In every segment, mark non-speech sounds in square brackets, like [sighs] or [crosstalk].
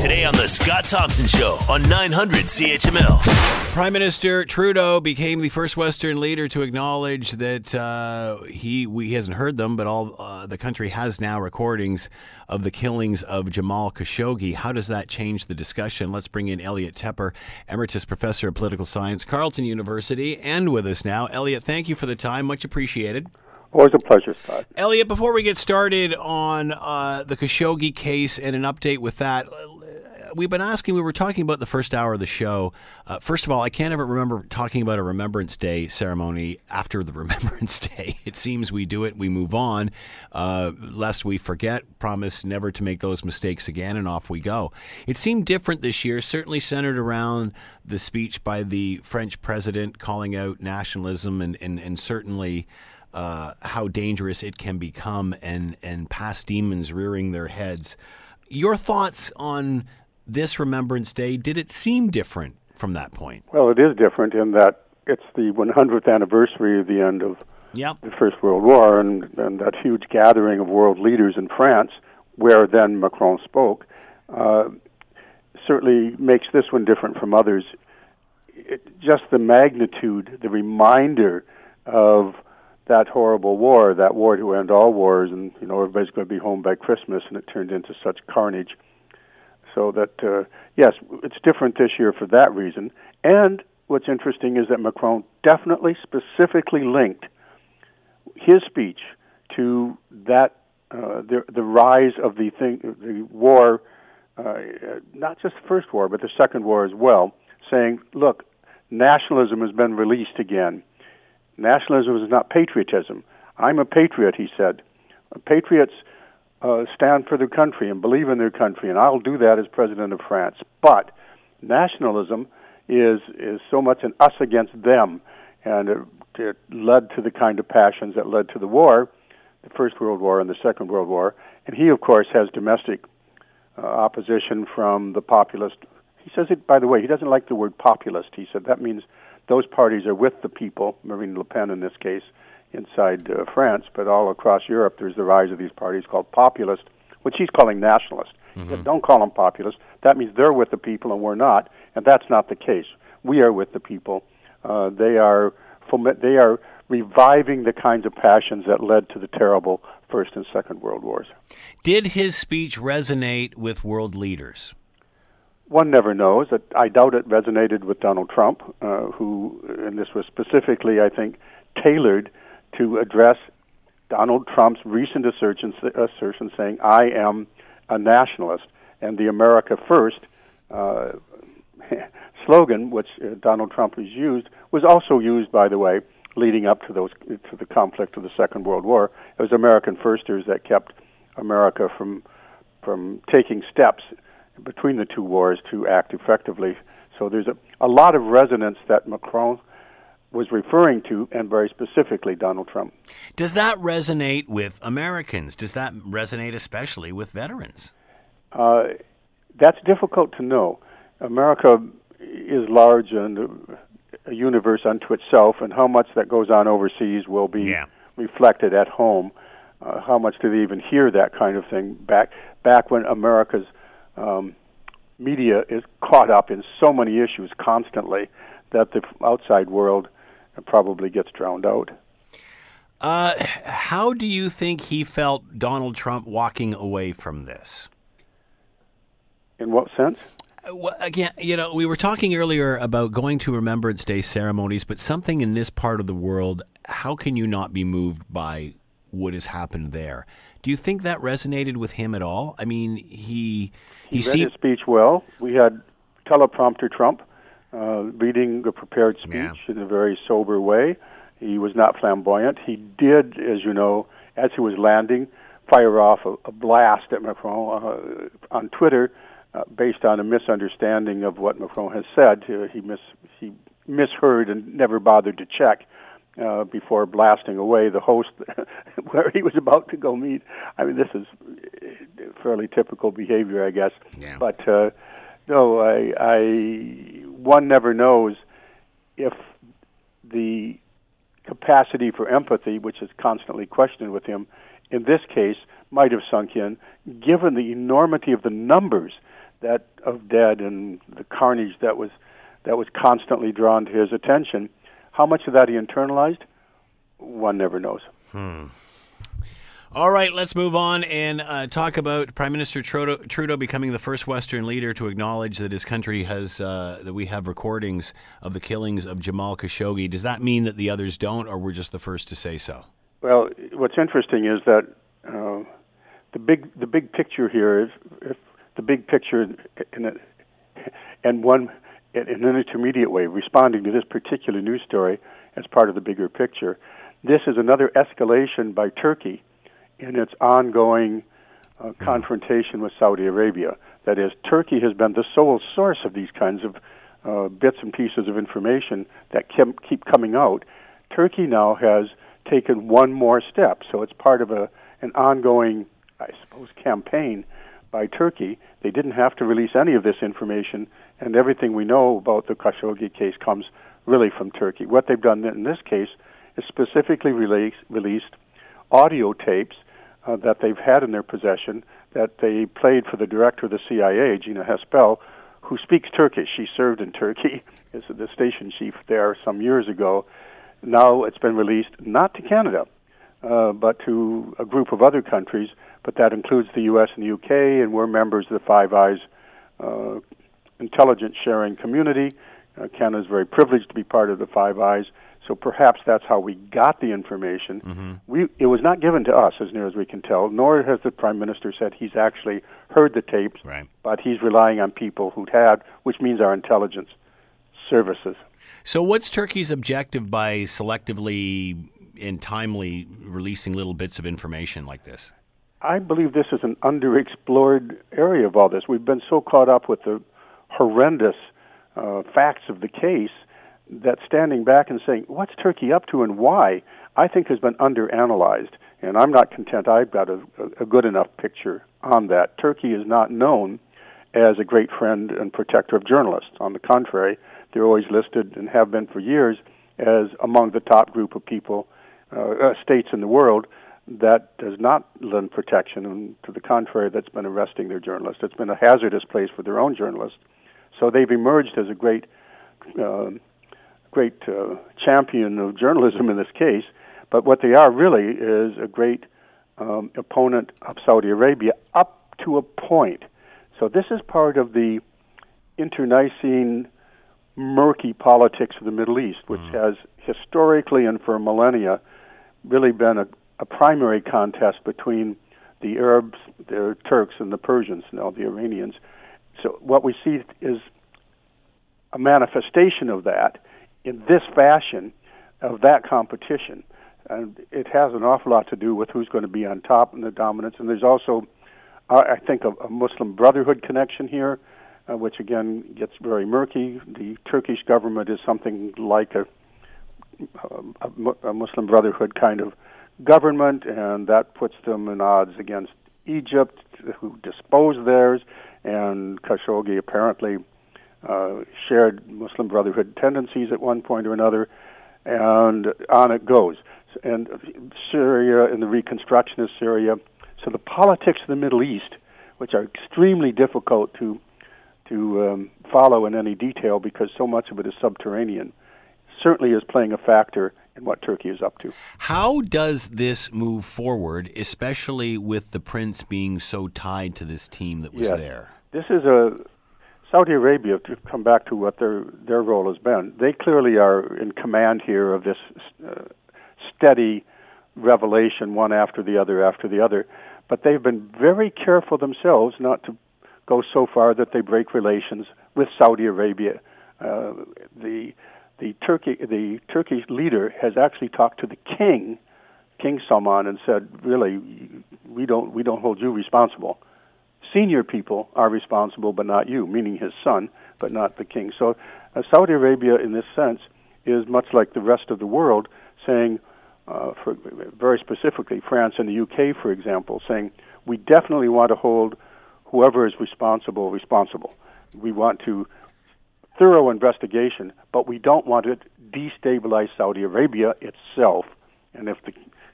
Today on The Scott Thompson Show on 900 CHML. Prime Minister Trudeau became the first Western leader to acknowledge that uh, he we, he hasn't heard them, but all uh, the country has now recordings of the killings of Jamal Khashoggi. How does that change the discussion? Let's bring in Elliot Tepper, Emeritus Professor of Political Science, Carleton University, and with us now. Elliot, thank you for the time. Much appreciated. Always a pleasure, Scott. Elliot, before we get started on uh, the Khashoggi case and an update with that, we've been asking, we were talking about the first hour of the show. Uh, first of all, I can't ever remember talking about a Remembrance Day ceremony after the [laughs] Remembrance Day. It seems we do it, we move on, uh, lest we forget, promise never to make those mistakes again, and off we go. It seemed different this year, certainly centered around the speech by the French president calling out nationalism and, and, and certainly. Uh, how dangerous it can become and, and past demons rearing their heads. Your thoughts on this Remembrance Day, did it seem different from that point? Well, it is different in that it's the 100th anniversary of the end of yep. the First World War and, and that huge gathering of world leaders in France, where then Macron spoke, uh, certainly makes this one different from others. It, just the magnitude, the reminder of that horrible war, that war to end all wars, and you know everybody's going to be home by Christmas, and it turned into such carnage. So that uh, yes, it's different this year for that reason. And what's interesting is that Macron definitely specifically linked his speech to that uh, the the rise of the thing the war, uh, not just the first war but the second war as well, saying, look, nationalism has been released again. Nationalism is not patriotism. I'm a patriot, he said. Patriots uh, stand for their country and believe in their country, and I'll do that as president of France. But nationalism is is so much an us against them, and it, it led to the kind of passions that led to the war, the First World War and the Second World War. And he, of course, has domestic uh, opposition from the populist. He says it, by the way, he doesn't like the word populist. He said that means those parties are with the people, Marine Le Pen in this case, inside uh, France, but all across Europe, there's the rise of these parties called populist, which he's calling nationalist. Mm-hmm. Don't call them populist. That means they're with the people and we're not, and that's not the case. We are with the people. Uh, they are they are reviving the kinds of passions that led to the terrible First and Second World Wars. Did his speech resonate with world leaders? One never knows. I doubt it resonated with Donald Trump, uh, who, and this was specifically, I think, tailored to address Donald Trump's recent assertion, assertion saying, I am a nationalist. And the America First uh, [laughs] slogan, which uh, Donald Trump has used, was also used, by the way, leading up to those to the conflict of the Second World War. It was American firsters that kept America from from taking steps between the two wars to act effectively. So there's a, a lot of resonance that Macron was referring to, and very specifically Donald Trump. Does that resonate with Americans? Does that resonate especially with veterans? Uh, that's difficult to know. America is large and a universe unto itself, and how much that goes on overseas will be yeah. reflected at home. Uh, how much do they even hear that kind of thing back back when America's um, media is caught up in so many issues constantly that the outside world probably gets drowned out. Uh, how do you think he felt Donald Trump walking away from this? In what sense? Uh, well, again, you know, we were talking earlier about going to Remembrance Day ceremonies, but something in this part of the world, how can you not be moved by what has happened there? Do you think that resonated with him at all? I mean, he he, he read seemed... his speech well. We had teleprompter Trump uh, reading a prepared speech yeah. in a very sober way. He was not flamboyant. He did, as you know, as he was landing, fire off a, a blast at Macron uh, on Twitter, uh, based on a misunderstanding of what Macron has said. Uh, he mis he misheard and never bothered to check. Uh, before blasting away the host [laughs] where he was about to go meet. I mean, this is fairly typical behavior, I guess. Yeah. But uh, no, I, I one never knows if the capacity for empathy, which is constantly questioned with him, in this case might have sunk in, given the enormity of the numbers that of dead and the carnage that was that was constantly drawn to his attention. How much of that he internalized, one never knows. Hmm. All right, let's move on and uh, talk about Prime Minister Trudeau, Trudeau, becoming the first Western leader to acknowledge that his country has uh, that we have recordings of the killings of Jamal Khashoggi. Does that mean that the others don't, or we're just the first to say so? Well, what's interesting is that uh, the big the big picture here is if the big picture in and one in an intermediate way, responding to this particular news story as part of the bigger picture. This is another escalation by Turkey in its ongoing uh, hmm. confrontation with Saudi Arabia. That is, Turkey has been the sole source of these kinds of uh, bits and pieces of information that keep coming out. Turkey now has taken one more step, so it's part of a an ongoing, I suppose, campaign by Turkey. They didn't have to release any of this information, and everything we know about the Khashoggi case comes really from Turkey. What they've done in this case is specifically release, released audio tapes uh, that they've had in their possession that they played for the director of the CIA, Gina Haspel, who speaks Turkish. She served in Turkey [laughs] as the station chief there some years ago. Now it's been released not to Canada, uh, but to a group of other countries, but that includes the U.S. and the UK, and we're members of the Five Eyes uh, intelligence sharing community. Uh, Canada is very privileged to be part of the Five Eyes, so perhaps that's how we got the information. Mm-hmm. We, it was not given to us, as near as we can tell, nor has the Prime Minister said he's actually heard the tapes, right. but he's relying on people who'd had, which means our intelligence services. So, what's Turkey's objective by selectively and timely releasing little bits of information like this? I believe this is an underexplored area of all this. We've been so caught up with the horrendous uh, facts of the case that standing back and saying, what's Turkey up to and why, I think has been underanalyzed. And I'm not content I've got a, a good enough picture on that. Turkey is not known as a great friend and protector of journalists. On the contrary, they're always listed and have been for years as among the top group of people, uh, uh, states in the world that does not lend protection, and to the contrary, that's been arresting their journalists. It's been a hazardous place for their own journalists. So they've emerged as a great, uh, great uh, champion of journalism in this case. But what they are really is a great um, opponent of Saudi Arabia up to a point. So this is part of the internecine, murky politics of the Middle East, which mm. has historically and for millennia really been a, a primary contest between the Arabs, the Turks, and the Persians, now the Iranians. So what we see is a manifestation of that in this fashion of that competition. And it has an awful lot to do with who's going to be on top and the dominance. And there's also, uh, I think, a, Muslim Brotherhood connection here, uh, which again gets very murky. The Turkish government is something like a, a, a Muslim Brotherhood kind of government, and that puts them in odds against Egypt, who disposed theirs, and Khashoggi apparently uh, shared Muslim Brotherhood tendencies at one point or another, and on it goes. And Syria and the reconstruction of Syria. So the politics of the Middle East, which are extremely difficult to to um, follow in any detail because so much of it is subterranean, certainly is playing a factor in what Turkey is up to. How does this move forward, especially with the prince being so tied to this team that was yes. there? This is a Saudi Arabia. To come back to what their their role has been, they clearly are in command here of this uh, steady revelation, one after the other after the other. But they've been very careful themselves not to go so far that they break relations with Saudi Arabia. Uh, the the Turkey the Turkish leader has actually talked to the king, King Salman, and said, "Really, we don't we don't hold you responsible. Senior people are responsible, but not you, meaning his son, but not the king." So, uh, Saudi Arabia, in this sense, is much like the rest of the world, saying, uh, for very specifically, France and the UK, for example, saying we definitely want to hold whoever is responsible responsible. We want to thorough investigation, but we don't want to destabilize Saudi Arabia itself. And if the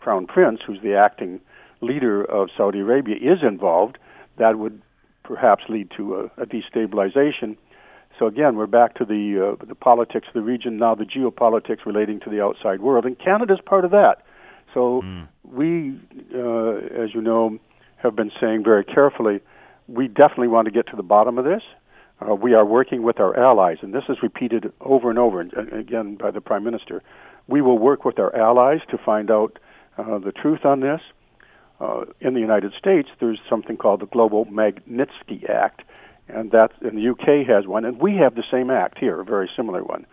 Crown Prince, who's the acting leader of Saudi Arabia, is involved, that would perhaps lead to a, a destabilization. So again, we're back to the uh, the politics of the region now, the geopolitics relating to the outside world, and Canada's part of that. So mm. we, uh, as you know, have been saying very carefully, we definitely want to get to the bottom of this. Uh, we are working with our allies, and this is repeated over and over, and again by the Prime Minister. We will work with our allies to find out uh, the truth on this. Uh, in the United States, there's something called the Global Magnitsky Act, and that and the UK has one, and we have the same act here, a very similar one.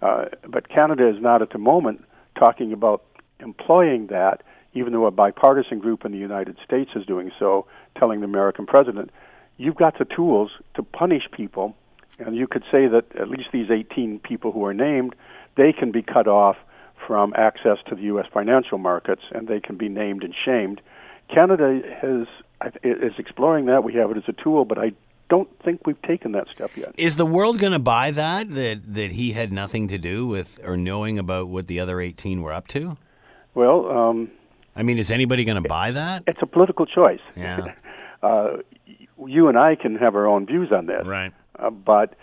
Uh, but Canada is not at the moment talking about employing that, even though a bipartisan group in the United States is doing so, telling the American president, "You've got the tools to punish people." And you could say that at least these 18 people who are named, they can be cut off from access to the U.S. financial markets, and they can be named and shamed. Canada has is exploring that. We have it as a tool, but I don't think we've taken that step yet. Is the world going to buy that that that he had nothing to do with or knowing about what the other 18 were up to? Well, um, I mean, is anybody going to buy that? It's a political choice. Yeah. [laughs] uh, you and I can have our own views on this. Right. Uh, but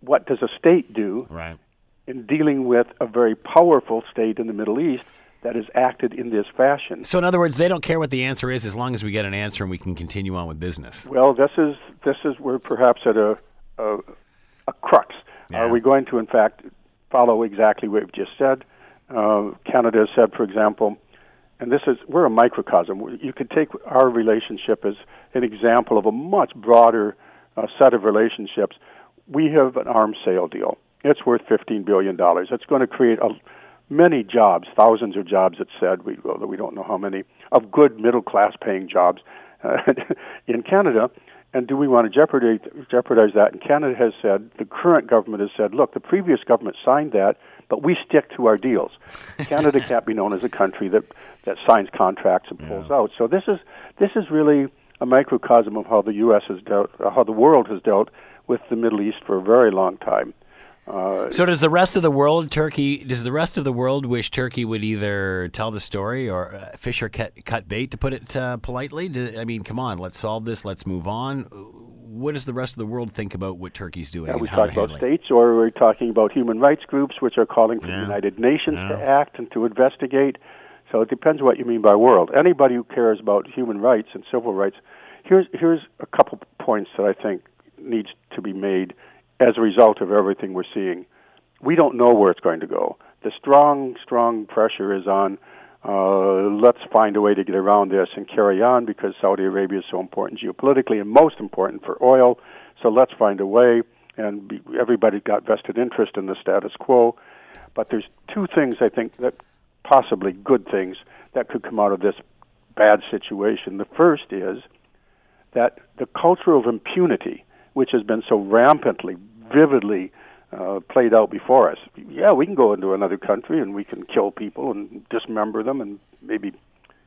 what does a state do? Right. In dealing with a very powerful state in the Middle East that has acted in this fashion. So, in other words, they don't care what the answer is as long as we get an answer and we can continue on with business. Well, this is this is we're perhaps at a a, a crux. Yeah. Are we going to, in fact, follow exactly what we've just said? Uh, Canada has said, for example, and this is we're a microcosm. You could take our relationship as an example of a much broader uh, set of relationships. We have an arms sale deal. It's worth fifteen billion dollars. It's going to create a many jobs, thousands of jobs, it said, we, although we don't know how many, of good middle class paying jobs uh, [laughs] in Canada. And do we want to jeopardize, jeopardize that? And Canada has said, the current government has said, look, the previous government signed that, but we stick to our deals. [laughs] Canada can't be known as a country that, that signs contracts and pulls yeah. out. So this is, this is really a microcosm of how the U.S. has dealt, how the world has dealt with the Middle East for a very long time. Uh, so does the rest of the world, Turkey? Does the rest of the world wish Turkey would either tell the story or uh, fish or cut, cut bait, to put it uh, politely? Do, I mean, come on, let's solve this. Let's move on. What does the rest of the world think about what Turkey's doing? Yeah, we talk about states, or we're talking about human rights groups, which are calling for yeah. the United Nations yeah. to act and to investigate. So it depends what you mean by world. Anybody who cares about human rights and civil rights, here's here's a couple points that I think needs to be made as a result of everything we're seeing. We don't know where it's going to go. The strong, strong pressure is on. Uh, let's find a way to get around this and carry on because Saudi Arabia is so important geopolitically and most important for oil. So let's find a way. And be, everybody got vested interest in the status quo. But there's two things I think that possibly good things that could come out of this bad situation. The first is that the culture of impunity which has been so rampantly, vividly uh, played out before us. Yeah, we can go into another country and we can kill people and dismember them and maybe,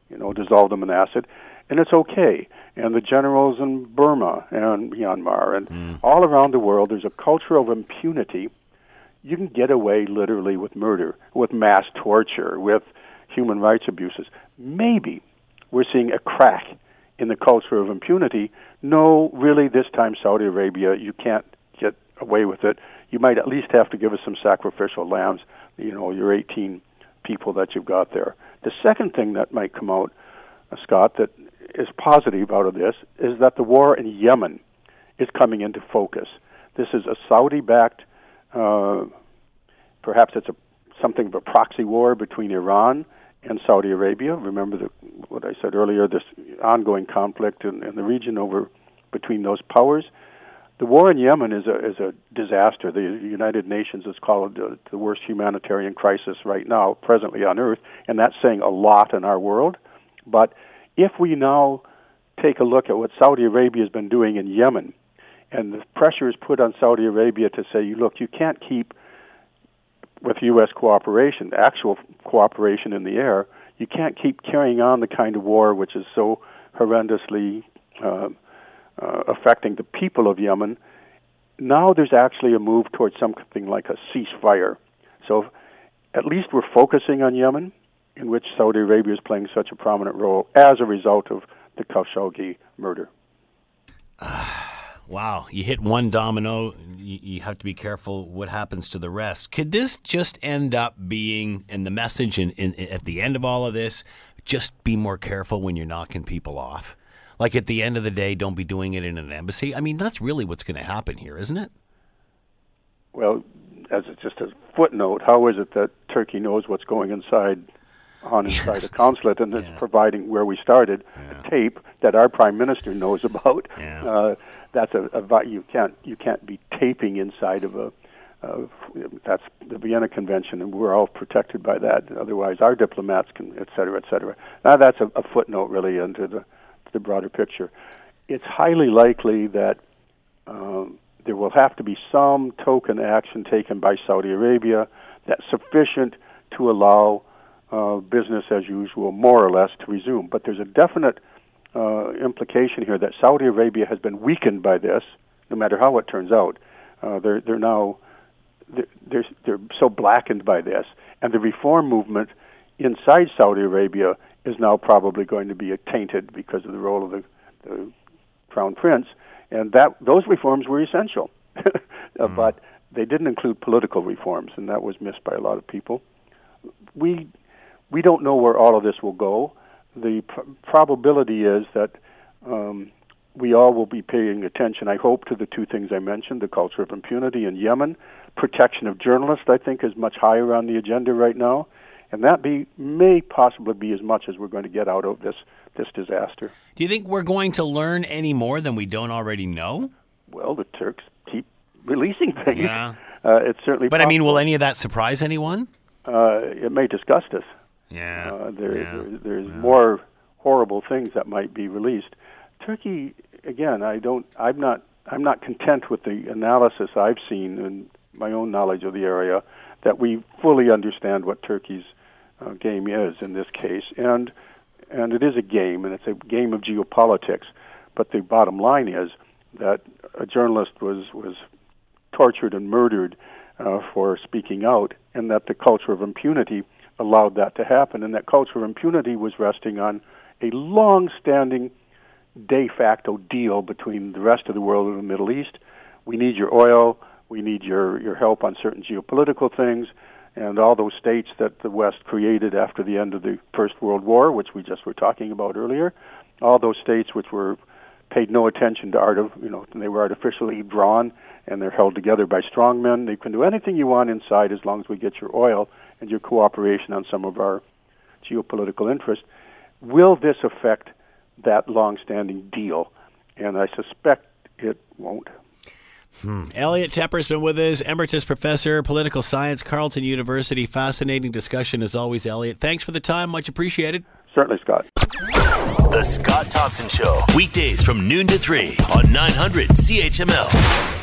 you know, dissolve them in acid, and it's okay. And the generals in Burma and Myanmar and mm. all around the world, there's a culture of impunity. You can get away literally with murder, with mass torture, with human rights abuses. Maybe we're seeing a crack in the culture of impunity. No, really, this time Saudi Arabia, you can't away with it. You might at least have to give us some sacrificial lambs, you know, your 18 people that you've got there. The second thing that might come out, uh, Scott, that is positive out of this is that the war in Yemen is coming into focus. This is a Saudi backed, uh, perhaps it's a something of a proxy war between Iran and Saudi Arabia. Remember the, what I said earlier, this ongoing conflict in, in the region over between those powers. The war in Yemen is a is a disaster. The United Nations has called it the worst humanitarian crisis right now, presently on Earth, and that's saying a lot in our world. But if we now take a look at what Saudi Arabia has been doing in Yemen, and the pressure is put on Saudi Arabia to say, look, you can't keep with U.S. cooperation, actual cooperation in the air, you can't keep carrying on the kind of war which is so horrendously uh, uh, affecting the people of Yemen. Now there's actually a move towards something like a ceasefire. So at least we're focusing on Yemen, in which Saudi Arabia is playing such a prominent role as a result of the Khashoggi murder. [sighs] Wow, you hit one domino, you, you have to be careful what happens to the rest. Could this just end up being, and the message in, in, at the end of all of this, just be more careful when you're knocking people off? Like at the end of the day, don't be doing it in an embassy. I mean, that's really what's going to happen here, isn't it? Well, as a, just a footnote, how is it that Turkey knows what's going inside on [laughs] inside the consulate and it's providing where we started Yeah. a tape that our prime minister knows about? Yeah. Uh, that's a, a you can't you can't be taping inside of a. Uh, that's the Vienna Convention, and we're all protected by that. Otherwise, our diplomats can, et cetera, et cetera. Now, that's a, a footnote, really, into the the broader picture. It's highly likely that um, there will have to be some token action taken by Saudi Arabia that's sufficient to allow uh, business as usual, more or less, to resume. But there's a definite uh, implication here that Saudi Arabia has been weakened by this, no matter how it turns out. Uh, they're they're now they're, they're they're so blackened by this, and the reform movement inside Saudi Arabia is now probably going to be tainted because of the role of the, the crown prince, and that those reforms were essential, uh, [laughs] but they didn't include political reforms, and that was missed by a lot of people. We we don't know where all of this will go. The pr- probability is that um, we all will be paying attention, I hope, to the two things I mentioned the culture of impunity in Yemen. Protection of journalists, I think, is much higher on the agenda right now. And that be, may possibly be as much as we're going to get out of this, this disaster. Do you think we're going to learn any more than we don't already know? Well, the Turks keep releasing things. Yeah. [laughs] Uh, it's certainly But I mean, will any of that surprise anyone? uh, it may disgust us. Yeah. Uh, there, yeah. there, there's more horrible things that might be released. Turkey, again, I don't. I'm not. I'm not content with the analysis I've seen in my own knowledge of the area that we fully understand what Turkey's uh, game is in this case, and and it is a game, and it's a game of geopolitics. But the bottom line is that a journalist was was tortured and murdered uh, for speaking out, and that the culture of impunity allowed that to happen, and that culture of impunity was resting on a long-standing de facto deal between the rest of the world and the Middle East. We need your oil, we need your, your help on certain geopolitical things, and all those states that the West created after the end of the First World War, which we just were talking about earlier, all those states which were paid no attention to art of you know they were artificially drawn and they're held together by strong men. They can do anything you want inside as long as we get your oil and your cooperation on some of our geopolitical interests. Will this affect that long-standing deal? And I suspect it won't. Hmm. Elliot Tepper's been with us, Emeritus Professor, Political Science, Carleton University. Fascinating discussion as always, Elliot. Thanks for the time. Much appreciated. Certainly, Scott. The Scott Thompson Show, weekdays from noon to 3 on 900 CHML.